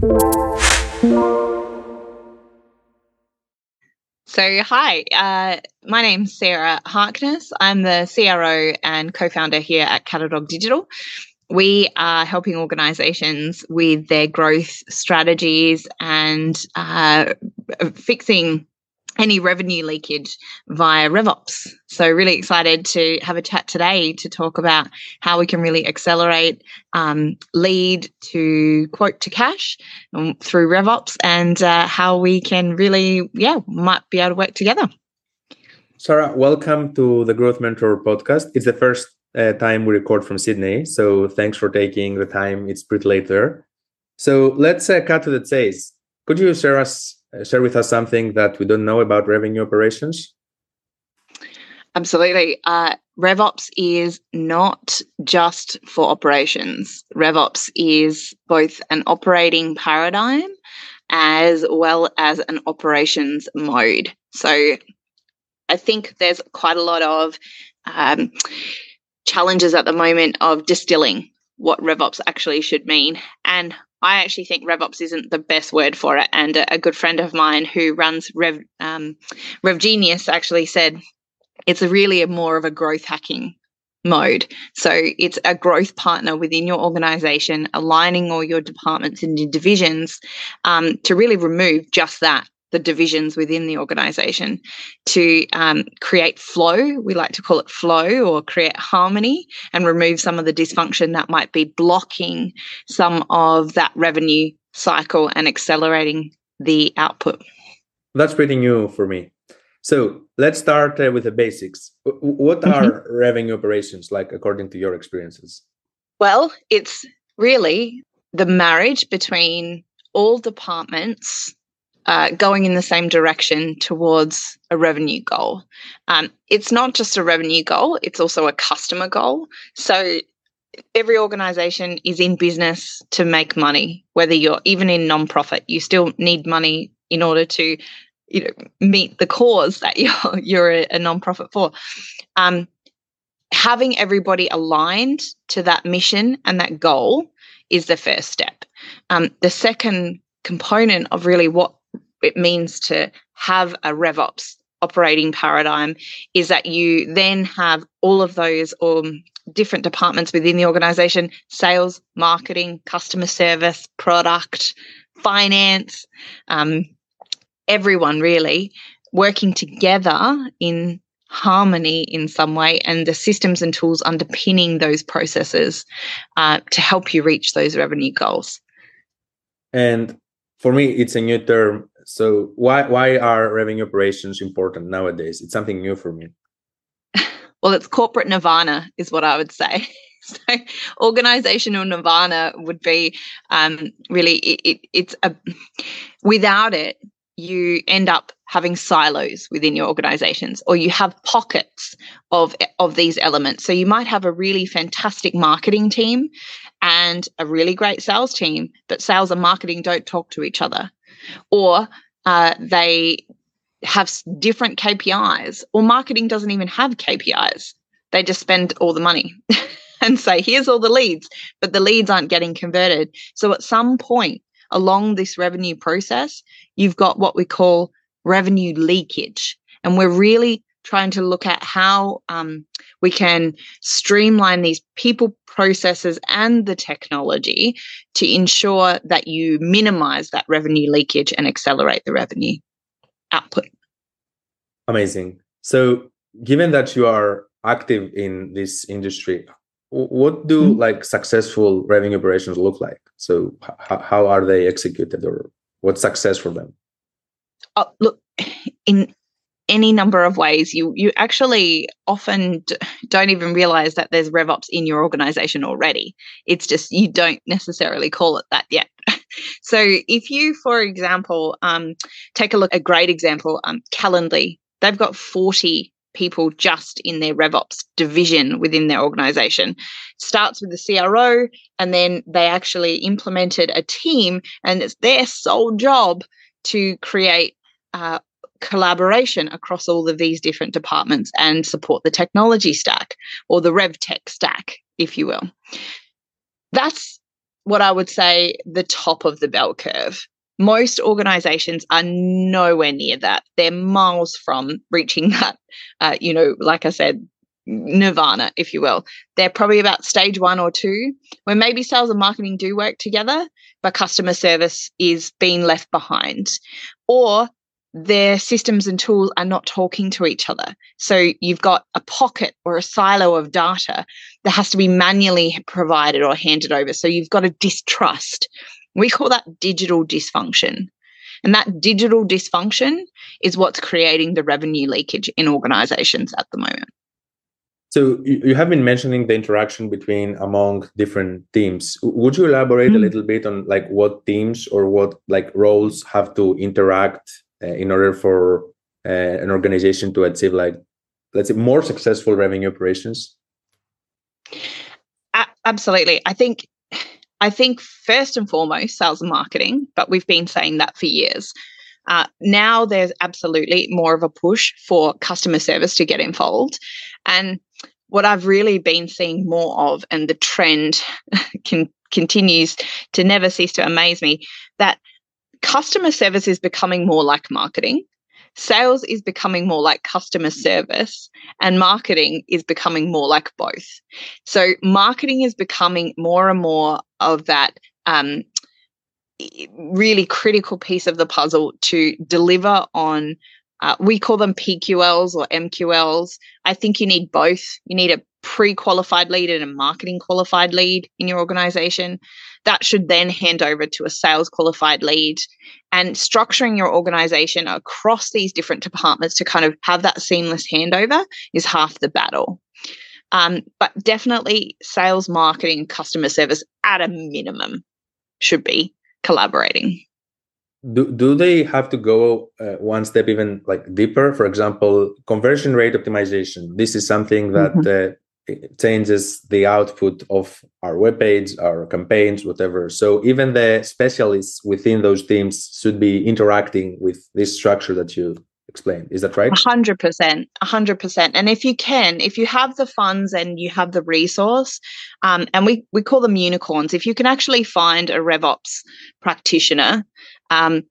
So, hi, uh, my name's Sarah Harkness. I'm the CRO and co founder here at Cataldog Digital. We are helping organizations with their growth strategies and uh, fixing any revenue leakage via RevOps. So, really excited to have a chat today to talk about how we can really accelerate um, lead to quote to cash um, through RevOps and uh, how we can really, yeah, might be able to work together. Sarah, welcome to the Growth Mentor podcast. It's the first uh, time we record from Sydney. So, thanks for taking the time. It's pretty late there. So, let's uh, cut to the chase. Could you share us share with us something that we don't know about revenue operations? Absolutely. Uh, RevOps is not just for operations. RevOps is both an operating paradigm as well as an operations mode. So I think there's quite a lot of um, challenges at the moment of distilling what RevOps actually should mean. And I actually think RevOps isn't the best word for it. And a, a good friend of mine who runs Rev um, RevGenius actually said it's a really a more of a growth hacking mode. So it's a growth partner within your organization, aligning all your departments into divisions um, to really remove just that the divisions within the organization to um, create flow. We like to call it flow or create harmony and remove some of the dysfunction that might be blocking some of that revenue cycle and accelerating the output. That's pretty new for me. So let's start uh, with the basics. What are mm-hmm. revenue operations like according to your experiences? Well, it's really the marriage between all departments uh, going in the same direction towards a revenue goal. Um, it's not just a revenue goal, it's also a customer goal. So every organization is in business to make money, whether you're even in nonprofit, you still need money in order to you know meet the cause that you're you're a, a nonprofit for. Um, having everybody aligned to that mission and that goal is the first step. Um, the second component of really what it means to have a RevOps operating paradigm is that you then have all of those um, different departments within the organization sales, marketing, customer service, product, finance, um, everyone really working together in harmony in some way and the systems and tools underpinning those processes uh, to help you reach those revenue goals. And for me, it's a new term so why why are revenue operations important nowadays? It's something new for me. well, it's corporate nirvana, is what I would say. so organizational nirvana would be um, really it, it, it's a without it you end up having silos within your organizations or you have pockets of of these elements so you might have a really fantastic marketing team and a really great sales team but sales and marketing don't talk to each other or uh, they have different KPIs, or marketing doesn't even have KPIs. They just spend all the money and say, here's all the leads, but the leads aren't getting converted. So at some point along this revenue process, you've got what we call revenue leakage. And we're really trying to look at how um, we can streamline these people processes and the technology to ensure that you minimize that revenue leakage and accelerate the revenue output. Amazing. So, given that you are active in this industry, what do mm-hmm. like successful revenue operations look like? So, h- how are they executed, or what's success for them? Uh, look, in any number of ways. You you actually often d- don't even realize that there's RevOps in your organization already. It's just you don't necessarily call it that yet. so if you, for example, um, take a look, a great example, um, Calendly, they've got 40 people just in their RevOps division within their organization. Starts with the CRO, and then they actually implemented a team, and it's their sole job to create uh, collaboration across all of these different departments and support the technology stack or the rev tech stack, if you will. That's what I would say the top of the bell curve. Most organizations are nowhere near that. They're miles from reaching that, uh, you know, like I said, nirvana, if you will. They're probably about stage one or two, where maybe sales and marketing do work together, but customer service is being left behind. Or their systems and tools are not talking to each other. So you've got a pocket or a silo of data that has to be manually provided or handed over. So you've got a distrust. We call that digital dysfunction. And that digital dysfunction is what's creating the revenue leakage in organizations at the moment. So you have been mentioning the interaction between among different teams. Would you elaborate mm. a little bit on like what teams or what like roles have to interact in order for uh, an organization to achieve like let's say more successful revenue operations? absolutely. I think I think first and foremost sales and marketing, but we've been saying that for years. Uh, now there's absolutely more of a push for customer service to get involved. And what I've really been seeing more of, and the trend can, continues to never cease to amaze me, that customer service is becoming more like marketing. Sales is becoming more like customer service, and marketing is becoming more like both. So, marketing is becoming more and more of that um, really critical piece of the puzzle to deliver on uh, we call them PQLs or MQLs. I think you need both. You need a pre qualified lead and a marketing qualified lead in your organization. That should then hand over to a sales qualified lead. And structuring your organization across these different departments to kind of have that seamless handover is half the battle. Um, but definitely sales, marketing, customer service at a minimum should be collaborating do, do they have to go uh, one step even like deeper? For example conversion rate optimization. This is something that mm-hmm. uh, changes the output of our web page our campaigns whatever. So even the specialists within those teams should be interacting with this structure that you explained is that right? 100% 100% and if you can if you have the funds and you have the resource um, and we we call them unicorns if you can actually find a revops practitioner um,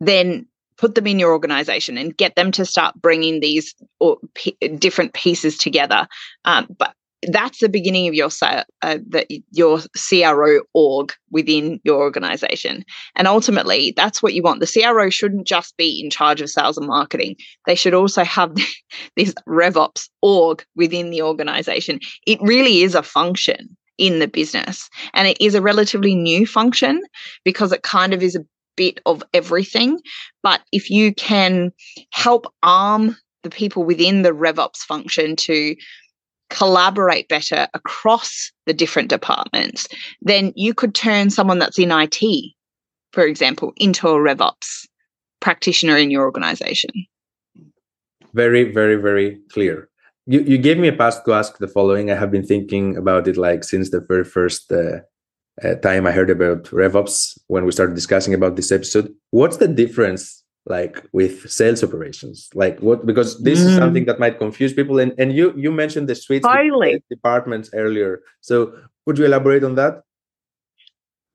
then put them in your organization and get them to start bringing these or, p- different pieces together. Um, but that's the beginning of your uh, the, your CRO org within your organization. And ultimately, that's what you want. The CRO shouldn't just be in charge of sales and marketing. They should also have this RevOps org within the organization. It really is a function in the business. And it is a relatively new function because it kind of is a bit of everything. But if you can help arm the people within the RevOps function to collaborate better across the different departments, then you could turn someone that's in IT, for example, into a RevOps practitioner in your organization. Very, very, very clear. You, you gave me a pass to ask the following. I have been thinking about it like since the very first uh, uh, time I heard about RevOps when we started discussing about this episode. What's the difference like with sales operations? Like what because this mm. is something that might confuse people. And and you you mentioned the suites departments earlier. So would you elaborate on that?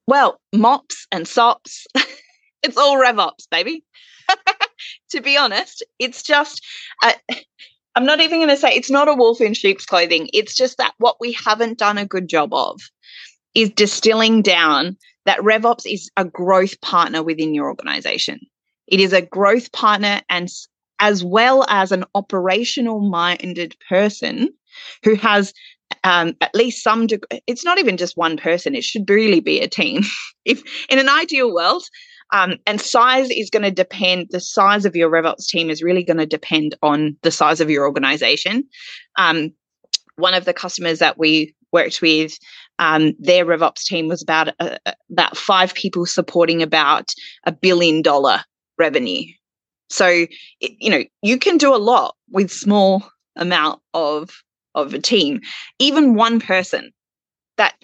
Well, mops and sops, it's all RevOps, baby. to be honest, it's just uh, I'm not even going to say it's not a wolf in sheep's clothing. It's just that what we haven't done a good job of is distilling down that RevOps is a growth partner within your organization. It is a growth partner and as well as an operational minded person who has um, at least some degree. It's not even just one person. It should really be a team. if in an ideal world, um, and size is going to depend. The size of your RevOps team is really going to depend on the size of your organization. Um, one of the customers that we worked with um, their RevOps team was about uh, uh, about five people supporting about a billion dollar revenue. So you know you can do a lot with small amount of of a team. Even one person that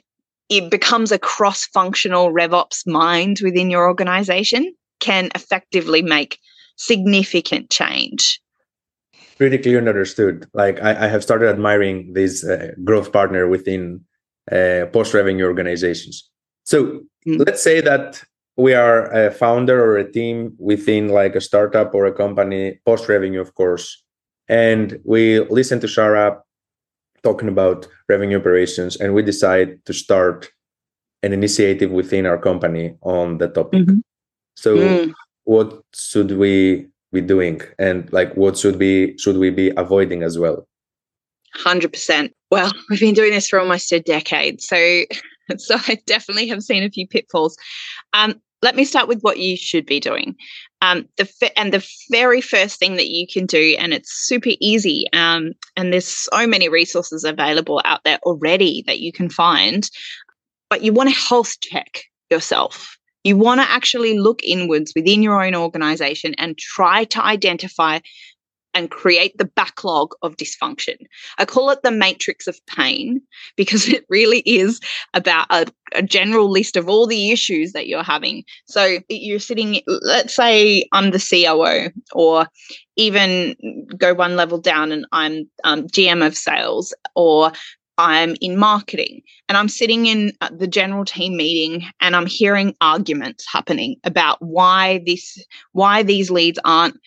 it becomes a cross functional RevOps mind within your organization can effectively make significant change. Pretty clear and understood. Like I, I have started admiring this uh, growth partner within uh, post revenue organizations. So mm. let's say that we are a founder or a team within like a startup or a company, post revenue, of course, and we listen to Sarah talking about revenue operations, and we decide to start an initiative within our company on the topic. Mm-hmm. So, mm. what should we be doing, and like what should be should we be avoiding as well? Hundred percent. Well, we've been doing this for almost a decade, so so I definitely have seen a few pitfalls. Um, let me start with what you should be doing. Um, the and the very first thing that you can do, and it's super easy. Um, and there's so many resources available out there already that you can find. But you want to health check yourself. You want to actually look inwards within your own organization and try to identify and create the backlog of dysfunction. I call it the matrix of pain because it really is about a, a, general list of all the issues that you're having. So you're sitting, let's say I'm the COO, or even go one level down and I'm um, GM of sales, or I'm in marketing and I'm sitting in the general team meeting and I'm hearing arguments happening about why this why these leads aren't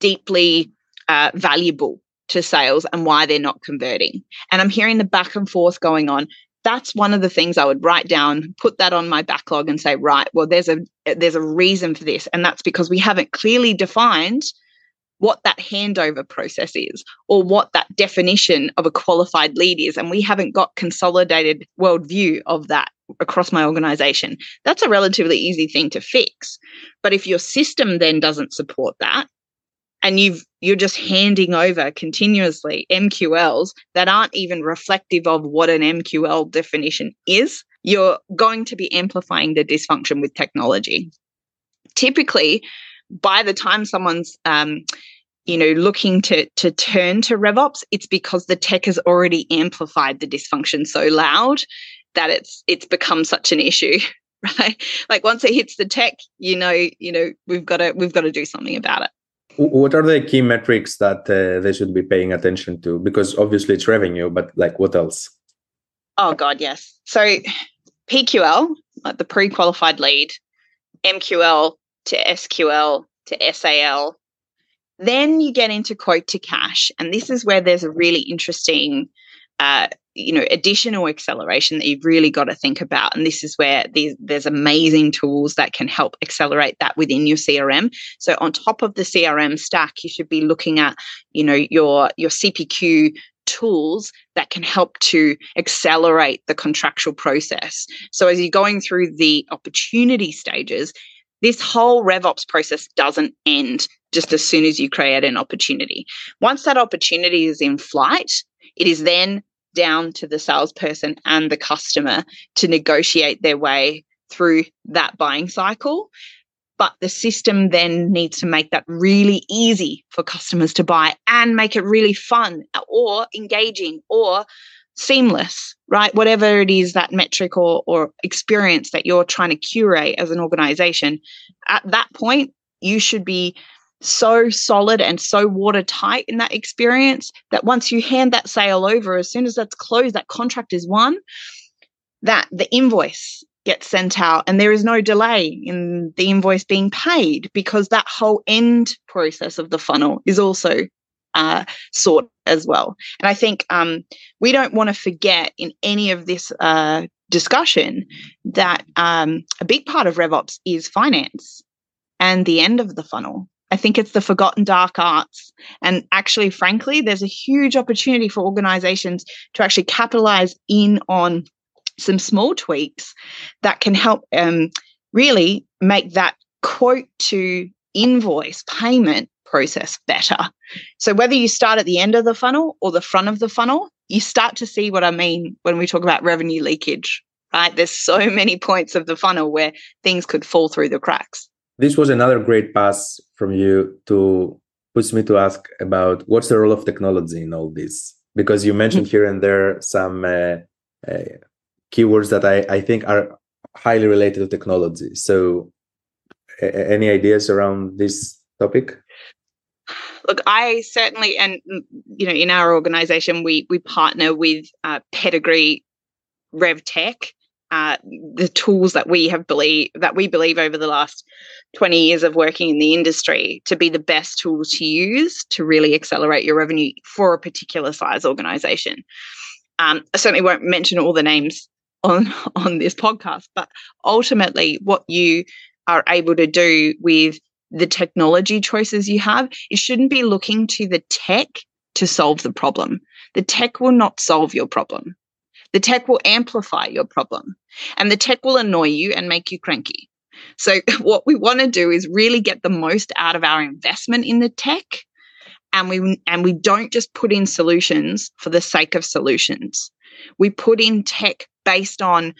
deeply uh, valuable to sales and why they're not converting. And I'm hearing the back and forth going on. That's one of the things I would write down, put that on my backlog and say, right, well, there's a there's a reason for this. And that's because we haven't clearly defined what that handover process is or what that definition of a qualified lead is. And we haven't got consolidated worldview of that across my organization. That's a relatively easy thing to fix. But if your system then doesn't support that, and you've you're just handing over continuously MQLs that aren't even reflective of what an MQL definition is, you're going to be amplifying the dysfunction with technology. Typically, by the time someone's um, you know looking to to turn to RevOps, it's because the tech has already amplified the dysfunction so loud that it's it's become such an issue right like once it hits the tech you know you know we've got to we've got to do something about it what are the key metrics that uh, they should be paying attention to? Because obviously it's revenue, but like what else? Oh God, yes. So PQL, like the pre-qualified lead, MQL to SQL to SAL. Then you get into quote to cash, and this is where there's a really interesting uh, you know additional acceleration that you've really got to think about. And this is where there's, there's amazing tools that can help accelerate that within your crm so on top of the crm stack you should be looking at you know your your cpq tools that can help to accelerate the contractual process. So as you're going through the opportunity stages this whole RevOps process doesn't end just as soon as you create an opportunity. Once that opportunity is in flight, it is then down to the salesperson and the customer to negotiate their way through that buying cycle. But the system then needs to make that really easy for customers to buy and make it really fun or engaging or seamless, right? Whatever it is that metric or, or experience that you're trying to curate as an organization, at that point, you should be so solid and so watertight in that experience that once you hand that sale over, as soon as that's closed, that contract is won, that the invoice gets sent out and there is no delay in the invoice being paid because that whole end process of the funnel is also uh, as well. And I think um, we don't want to forget in any of this uh, discussion that um, a big part of RevOps is finance and the end of the funnel. I think it's the forgotten dark arts. And actually, frankly, there's a huge opportunity for organizations to actually capitalize in on some small tweaks that can help um, really make that quote to invoice payment process better. So, whether you start at the end of the funnel or the front of the funnel, you start to see what I mean when we talk about revenue leakage, right? There's so many points of the funnel where things could fall through the cracks this was another great pass from you to push me to ask about what's the role of technology in all this? Because you mentioned here and there some uh, uh, keywords that I, I think are highly related to technology. So any ideas around this topic? Look i certainly and you know in our organization we we partner with uh, pedigree rev tech uh, the tools that we have believe that we believe over the last 20 years of working in the industry to be the best tools to use to really accelerate your revenue for a particular size organization. Um, I certainly won't mention all the names on on this podcast, but ultimately, what you are able to do with the technology choices you have, it shouldn't be looking to the tech to solve the problem. The tech will not solve your problem. The tech will amplify your problem and the tech will annoy you and make you cranky. So, what we want to do is really get the most out of our investment in the tech. And we, and we don't just put in solutions for the sake of solutions. We put in tech based on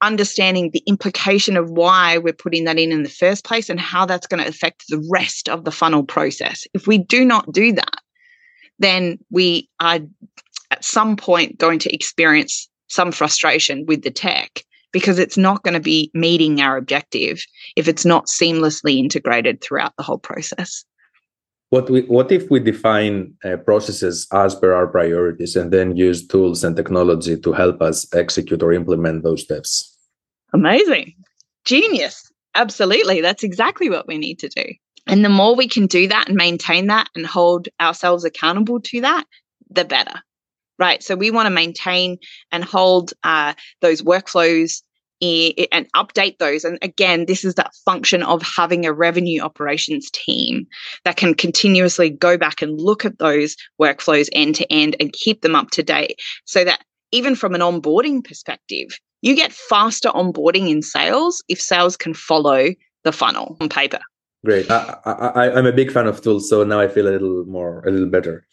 understanding the implication of why we're putting that in in the first place and how that's going to affect the rest of the funnel process. If we do not do that, then we are at some point going to experience some frustration with the tech because it's not going to be meeting our objective if it's not seamlessly integrated throughout the whole process. What we what if we define uh, processes as per our priorities and then use tools and technology to help us execute or implement those steps? Amazing. Genius. Absolutely. That's exactly what we need to do. And the more we can do that and maintain that and hold ourselves accountable to that, the better. Right. So we want to maintain and hold uh, those workflows and update those. And again, this is that function of having a revenue operations team that can continuously go back and look at those workflows end to end and keep them up to date so that even from an onboarding perspective, you get faster onboarding in sales if sales can follow the funnel on paper. Great. I, I, I'm a big fan of tools, so now I feel a little more, a little better.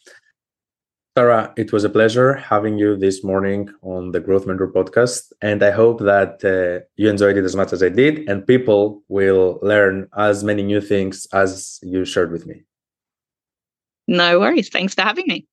Sarah, it was a pleasure having you this morning on the Growth Mentor podcast. And I hope that uh, you enjoyed it as much as I did, and people will learn as many new things as you shared with me. No worries. Thanks for having me.